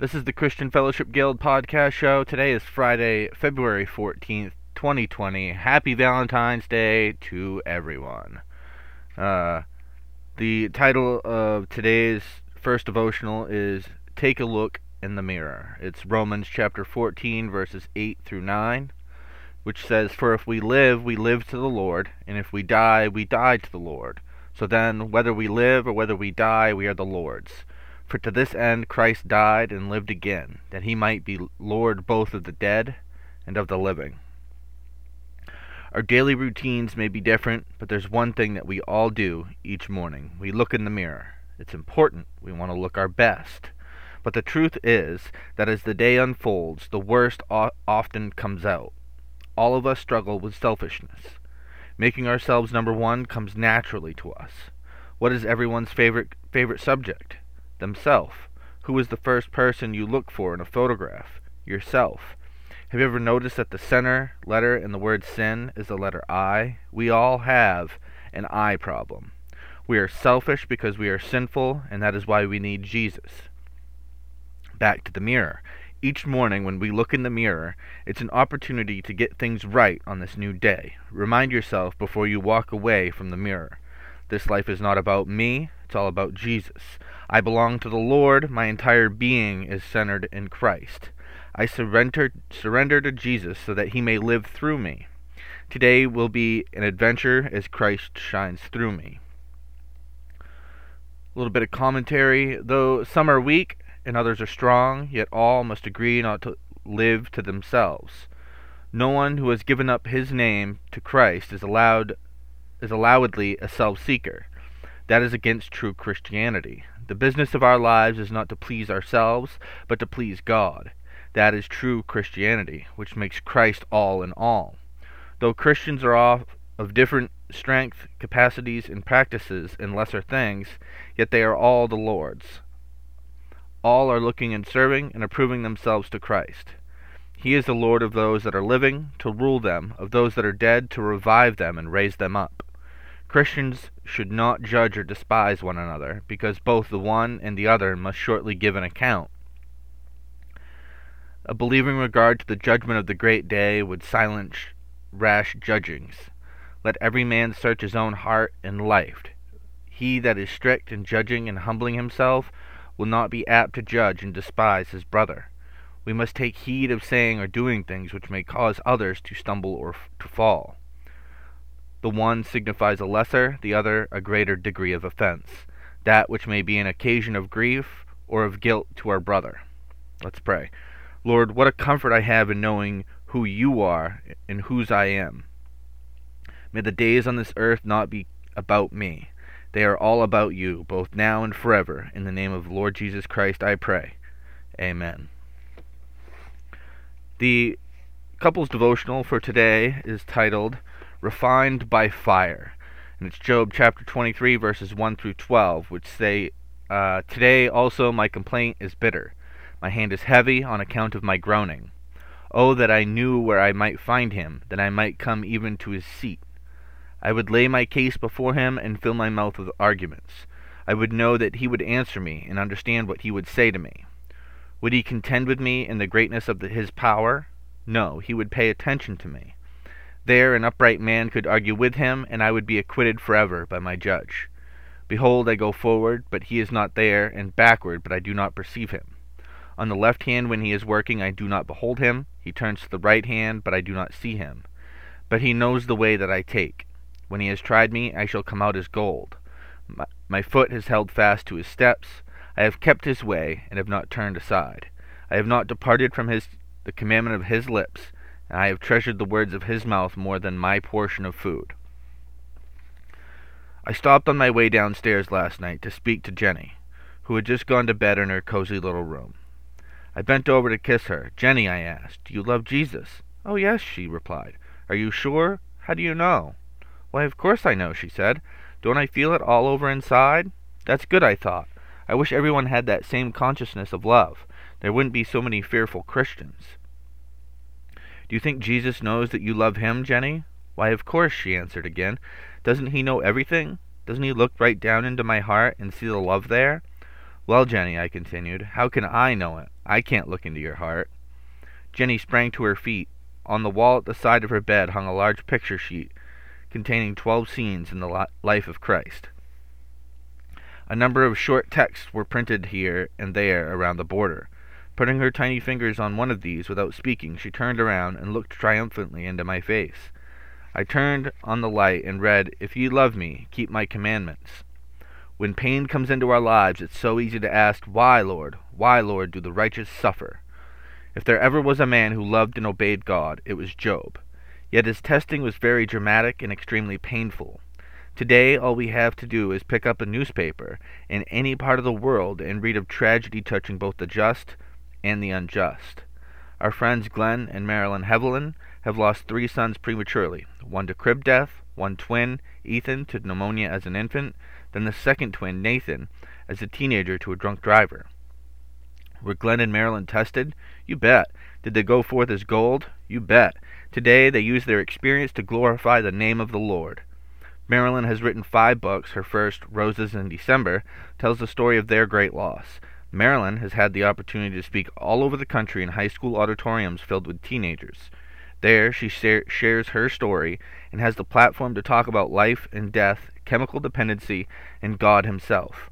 This is the Christian Fellowship Guild podcast show. Today is Friday, February 14th, 2020. Happy Valentine's Day to everyone. Uh, the title of today's first devotional is Take a Look in the Mirror. It's Romans chapter 14, verses 8 through 9, which says, For if we live, we live to the Lord, and if we die, we die to the Lord. So then, whether we live or whether we die, we are the Lord's. For to this end Christ died and lived again, that he might be Lord both of the dead and of the living. Our daily routines may be different, but there's one thing that we all do each morning. We look in the mirror. It's important. We want to look our best. But the truth is that as the day unfolds, the worst often comes out. All of us struggle with selfishness. Making ourselves number one comes naturally to us. What is everyone's favorite favorite subject? Themselves. Who is the first person you look for in a photograph? Yourself. Have you ever noticed that the center letter in the word sin is the letter I? We all have an I problem. We are selfish because we are sinful, and that is why we need Jesus. Back to the mirror. Each morning when we look in the mirror, it's an opportunity to get things right on this new day. Remind yourself before you walk away from the mirror. This life is not about me, it's all about Jesus. I belong to the Lord. My entire being is centered in Christ. I surrender, surrender to Jesus so that he may live through me. Today will be an adventure as Christ shines through me. A little bit of commentary. Though some are weak and others are strong, yet all must agree not to live to themselves. No one who has given up his name to Christ is allowed is allowedly a self-seeker. That is against true Christianity. The business of our lives is not to please ourselves, but to please God. That is true Christianity, which makes Christ all in all. Though Christians are all of different strength, capacities, and practices in lesser things, yet they are all the Lord's. All are looking and serving and approving themselves to Christ. He is the Lord of those that are living, to rule them, of those that are dead, to revive them and raise them up. Christians should not judge or despise one another, because both the one and the other must shortly give an account. A believing regard to the judgment of the great day would silence rash judgings. Let every man search his own heart and life. He that is strict in judging and humbling himself will not be apt to judge and despise his brother. We must take heed of saying or doing things which may cause others to stumble or to fall. The one signifies a lesser, the other a greater degree of offense, that which may be an occasion of grief or of guilt to our brother. Let's pray. Lord, what a comfort I have in knowing who you are and whose I am. May the days on this earth not be about me. They are all about you, both now and forever. In the name of Lord Jesus Christ I pray. Amen. The couple's devotional for today is titled refined by fire. And it's Job chapter 23, verses 1 through 12, which say, uh, Today also my complaint is bitter. My hand is heavy on account of my groaning. Oh, that I knew where I might find him, that I might come even to his seat. I would lay my case before him and fill my mouth with arguments. I would know that he would answer me and understand what he would say to me. Would he contend with me in the greatness of the, his power? No, he would pay attention to me. There an upright man could argue with him, and I would be acquitted forever by my judge. Behold, I go forward, but he is not there, and backward, but I do not perceive him. On the left hand, when he is working, I do not behold him. He turns to the right hand, but I do not see him. But he knows the way that I take. When he has tried me, I shall come out as gold. My, my foot has held fast to his steps. I have kept his way, and have not turned aside. I have not departed from his the commandment of his lips and I have treasured the words of his mouth more than my portion of food. I stopped on my way downstairs last night to speak to Jenny, who had just gone to bed in her cozy little room. I bent over to kiss her. Jenny, I asked, do you love Jesus? Oh, yes, she replied. Are you sure? How do you know? Why, of course I know, she said. Don't I feel it all over inside? That's good, I thought. I wish everyone had that same consciousness of love. There wouldn't be so many fearful Christians. Do you think Jesus knows that you love him, Jenny? Why, of course, she answered again. Doesn't he know everything? Doesn't he look right down into my heart and see the love there? Well, Jenny, I continued, how can I know it? I can't look into your heart. Jenny sprang to her feet. On the wall at the side of her bed hung a large picture sheet containing twelve scenes in the life of Christ. A number of short texts were printed here and there around the border. Putting her tiny fingers on one of these without speaking, she turned around and looked triumphantly into my face. I turned on the light and read, If ye love me, keep my commandments. When pain comes into our lives, it's so easy to ask, Why, Lord? Why, Lord, do the righteous suffer? If there ever was a man who loved and obeyed God, it was Job. Yet his testing was very dramatic and extremely painful. Today, all we have to do is pick up a newspaper in any part of the world and read of tragedy touching both the just and the unjust. Our friends Glenn and Marilyn Heavilin have lost three sons prematurely one to crib death, one twin, Ethan, to pneumonia as an infant, then the second twin, Nathan, as a teenager to a drunk driver. Were Glenn and Marilyn tested? You bet. Did they go forth as gold? You bet. Today they use their experience to glorify the name of the Lord. Marilyn has written five books. Her first, Roses in December, tells the story of their great loss. Marilyn has had the opportunity to speak all over the country in high school auditoriums filled with teenagers. There, she shares her story and has the platform to talk about life and death, chemical dependency, and God Himself.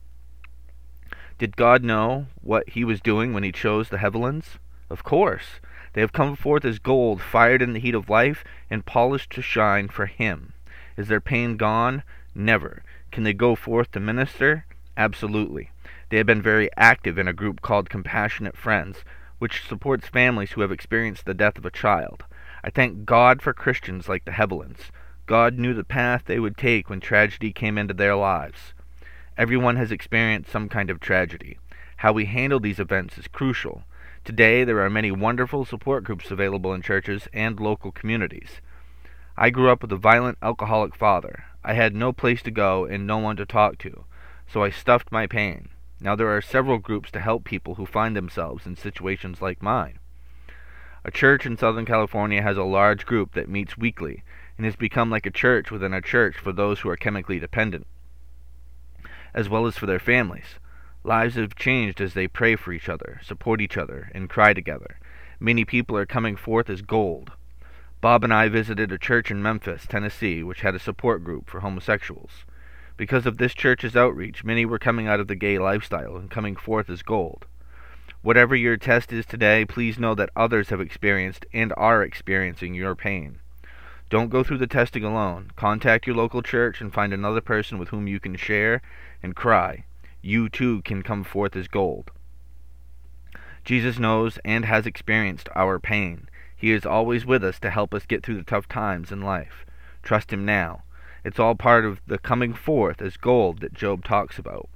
Did God know what He was doing when He chose the Heavilins? Of course. They have come forth as gold, fired in the heat of life, and polished to shine for Him. Is their pain gone? Never. Can they go forth to minister? Absolutely. They have been very active in a group called Compassionate Friends, which supports families who have experienced the death of a child. I thank God for Christians like the Heavilins. God knew the path they would take when tragedy came into their lives. Everyone has experienced some kind of tragedy. How we handle these events is crucial. Today, there are many wonderful support groups available in churches and local communities. I grew up with a violent alcoholic father. I had no place to go and no one to talk to, so I stuffed my pain. Now there are several groups to help people who find themselves in situations like mine. A church in Southern California has a large group that meets weekly and has become like a church within a church for those who are chemically dependent, as well as for their families. Lives have changed as they pray for each other, support each other, and cry together. Many people are coming forth as gold, Bob and I visited a church in Memphis, Tennessee, which had a support group for homosexuals. Because of this church's outreach, many were coming out of the gay lifestyle and coming forth as gold. Whatever your test is today, please know that others have experienced and are experiencing your pain. Don't go through the testing alone. Contact your local church and find another person with whom you can share and cry. You too can come forth as gold. Jesus knows and has experienced our pain. He is always with us to help us get through the tough times in life. Trust Him now. It's all part of the coming forth as gold that Job talks about.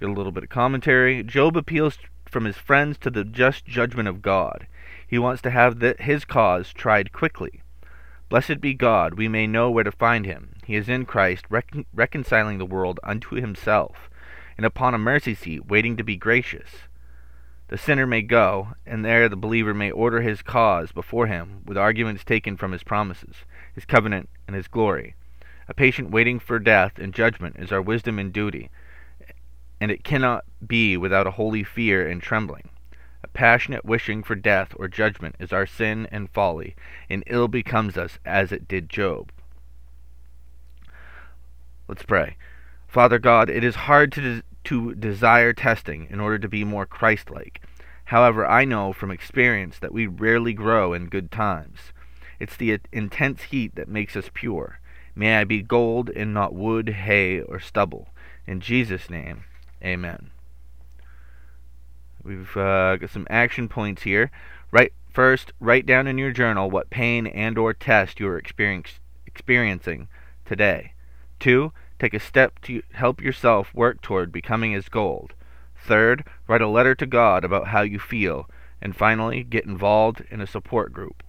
Get a little bit of commentary. Job appeals from his friends to the just judgment of God. He wants to have the, his cause tried quickly. Blessed be God, we may know where to find him. He is in Christ, recon- reconciling the world unto himself, and upon a mercy seat, waiting to be gracious. The sinner may go, and there the believer may order his cause before him with arguments taken from his promises, his covenant, and his glory. A patient waiting for death and judgment is our wisdom and duty, and it cannot be without a holy fear and trembling. A passionate wishing for death or judgment is our sin and folly, and ill becomes us as it did Job. Let's pray. Father God, it is hard to to desire testing in order to be more Christ like. However, I know from experience that we rarely grow in good times. It's the intense heat that makes us pure. May I be gold and not wood, hay, or stubble. In Jesus' name, amen. We've uh, got some action points here. Right first, write down in your journal what pain and or test you are experiencing today. Two, Take a step to help yourself work toward becoming as gold. Third, write a letter to God about how you feel. And finally, get involved in a support group.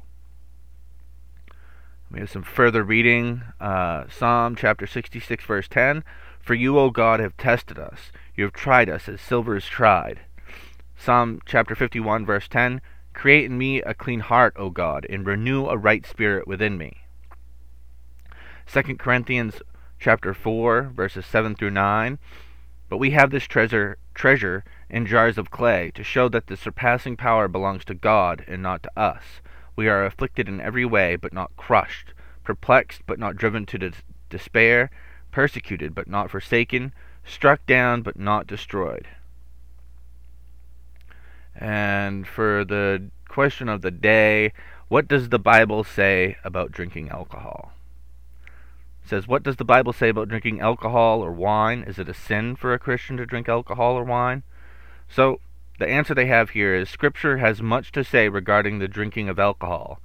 We have some further reading. Uh, Psalm chapter 66, verse 10. For you, O God, have tested us. You have tried us as silver is tried. Psalm chapter 51, verse 10. Create in me a clean heart, O God, and renew a right spirit within me. 2 Corinthians chapter 4, verses 7 through 9. But we have this treasure treasure in jars of clay to show that the surpassing power belongs to God and not to us. We are afflicted in every way, but not crushed, perplexed, but not driven to des- despair, persecuted, but not forsaken, struck down, but not destroyed. And for the question of the day, what does the Bible say about drinking alcohol? It says, What does the Bible say about drinking alcohol or wine? Is it a sin for a Christian to drink alcohol or wine? So, the answer they have here is Scripture has much to say regarding the drinking of alcohol.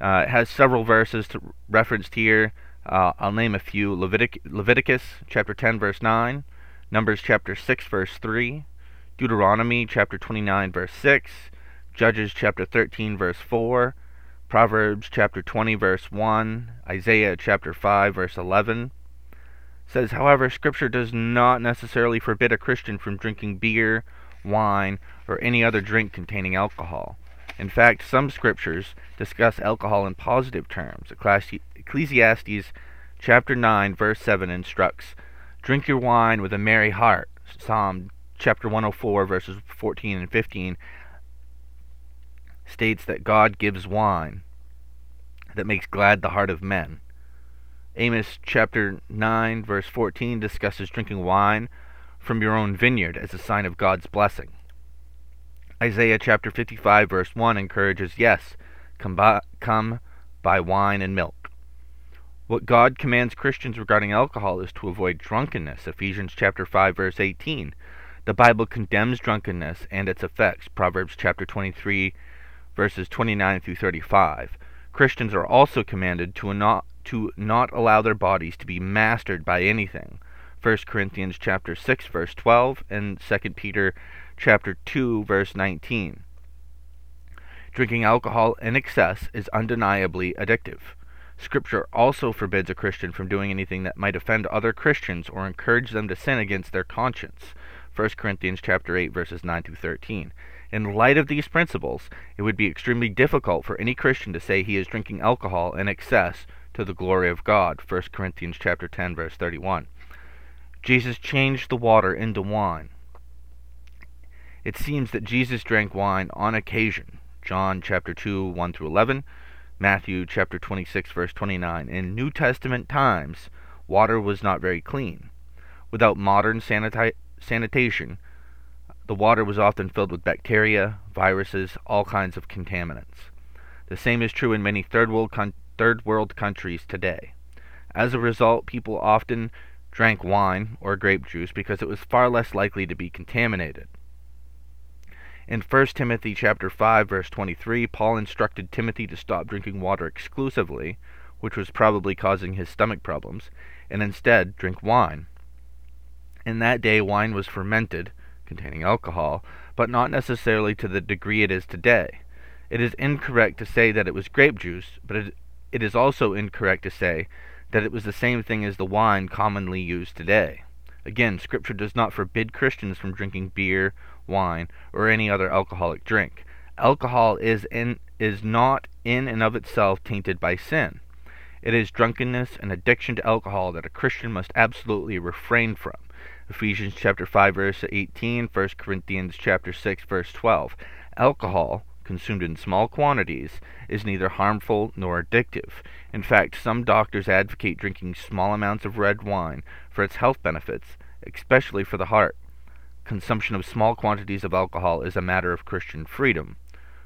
Uh, it has several verses to, referenced here. Uh, I'll name a few Levitic- Leviticus chapter 10, verse 9, Numbers chapter 6, verse 3, Deuteronomy chapter 29, verse 6, Judges chapter 13, verse 4, Proverbs chapter 20, verse 1, Isaiah chapter 5, verse 11. says, however, Scripture does not necessarily forbid a Christian from drinking beer, wine, or any other drink containing alcohol. In fact, some scriptures discuss alcohol in positive terms. Ecclesiastes chapter 9 verse 7 instructs, "Drink your wine with a merry heart." Psalm chapter 104 verses 14 and 15 states that God gives wine that makes glad the heart of men. Amos chapter 9 verse 14 discusses drinking wine from your own vineyard as a sign of God's blessing. Isaiah chapter 55, verse 1 encourages, Yes, come by, come by wine and milk. What God commands Christians regarding alcohol is to avoid drunkenness. Ephesians chapter 5, verse 18. The Bible condemns drunkenness and its effects. Proverbs chapter 23, verses 29 through 35. Christians are also commanded to not, to not allow their bodies to be mastered by anything. 1 Corinthians chapter 6 verse 12 and 2 Peter chapter 2 verse 19. Drinking alcohol in excess is undeniably addictive. Scripture also forbids a Christian from doing anything that might offend other Christians or encourage them to sin against their conscience. 1 Corinthians chapter 8 verses 9 through 13. In light of these principles, it would be extremely difficult for any Christian to say he is drinking alcohol in excess to the glory of God. 1 Corinthians chapter 10 verse 31. Jesus changed the water into wine. It seems that Jesus drank wine on occasion. John chapter 2, 1 through 11, Matthew chapter 26, verse 29. In New Testament times, water was not very clean. Without modern sanita- sanitation, the water was often filled with bacteria, viruses, all kinds of contaminants. The same is true in many third world, con- third world countries today. As a result, people often drank wine or grape juice because it was far less likely to be contaminated. In 1 Timothy chapter 5 verse 23, Paul instructed Timothy to stop drinking water exclusively, which was probably causing his stomach problems, and instead drink wine. In that day wine was fermented, containing alcohol, but not necessarily to the degree it is today. It is incorrect to say that it was grape juice, but it, it is also incorrect to say that it was the same thing as the wine commonly used today. Again, Scripture does not forbid Christians from drinking beer, wine, or any other alcoholic drink. Alcohol is in is not in and of itself tainted by sin. It is drunkenness and addiction to alcohol that a Christian must absolutely refrain from. Ephesians chapter 5 verse 18, 1 Corinthians chapter 6 verse 12. Alcohol consumed in small quantities is neither harmful nor addictive. In fact, some doctors advocate drinking small amounts of red wine for its health benefits, especially for the heart. Consumption of small quantities of alcohol is a matter of Christian freedom.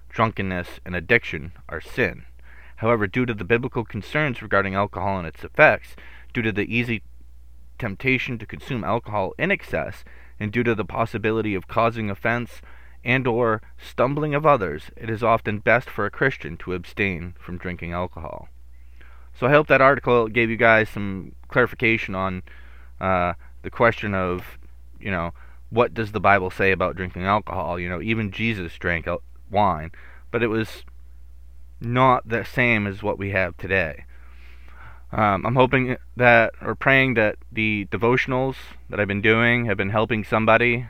Drunkenness and addiction are sin. However, due to the biblical concerns regarding alcohol and its effects, due to the easy temptation to consume alcohol in excess, and due to the possibility of causing offense and or stumbling of others, it is often best for a Christian to abstain from drinking alcohol. So I hope that article gave you guys some clarification on uh, the question of, you know, what does the Bible say about drinking alcohol? You know, even Jesus drank wine, but it was not the same as what we have today. Um, I'm hoping that, or praying that the devotionals that I've been doing have been helping somebody.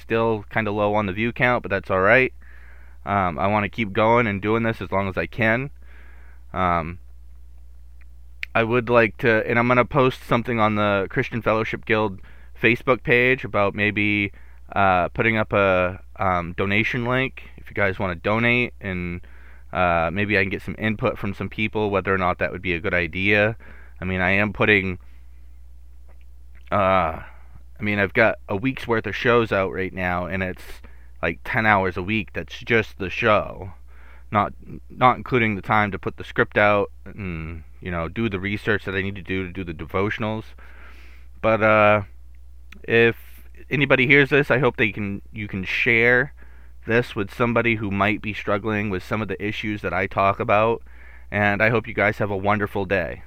Still kind of low on the view count, but that's all right. Um, I want to keep going and doing this as long as I can. Um, I would like to, and I'm going to post something on the Christian Fellowship Guild Facebook page about maybe uh, putting up a um, donation link if you guys want to donate, and uh, maybe I can get some input from some people whether or not that would be a good idea. I mean, I am putting. Uh, I mean, I've got a week's worth of shows out right now, and it's like 10 hours a week. That's just the show, not not including the time to put the script out and you know do the research that I need to do to do the devotionals. But uh, if anybody hears this, I hope they can you can share this with somebody who might be struggling with some of the issues that I talk about. And I hope you guys have a wonderful day.